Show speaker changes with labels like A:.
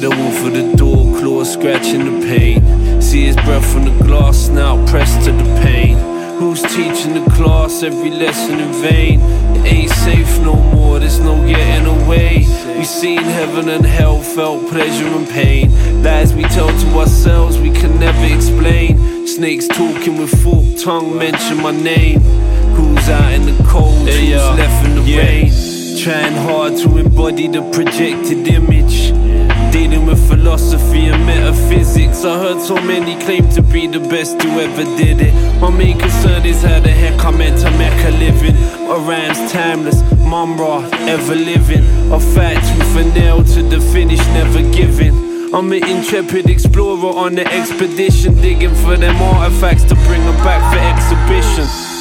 A: Hear the wolf of the door, claws scratching the paint. See his breath from the glass, now pressed to the pane. Who's teaching the class every lesson in vain? It ain't safe no more, there's no getting away. We seen heaven and hell, felt pleasure and pain. Lies we tell to ourselves we can never explain. Snakes talking with forked tongue mention my name. Who's out in the cold, who's left in the rain? Trying hard to embody the projected image. Dealing with philosophy and metaphysics. I heard so many claim to be the best who ever did it. My main concern is how the heck I meant to make a living. My rhymes timeless, Mumm-Ra, ever living. A fact with a nail to the finish, never giving. I'm an intrepid explorer on the expedition, digging for them artifacts to bring them back for exhibition.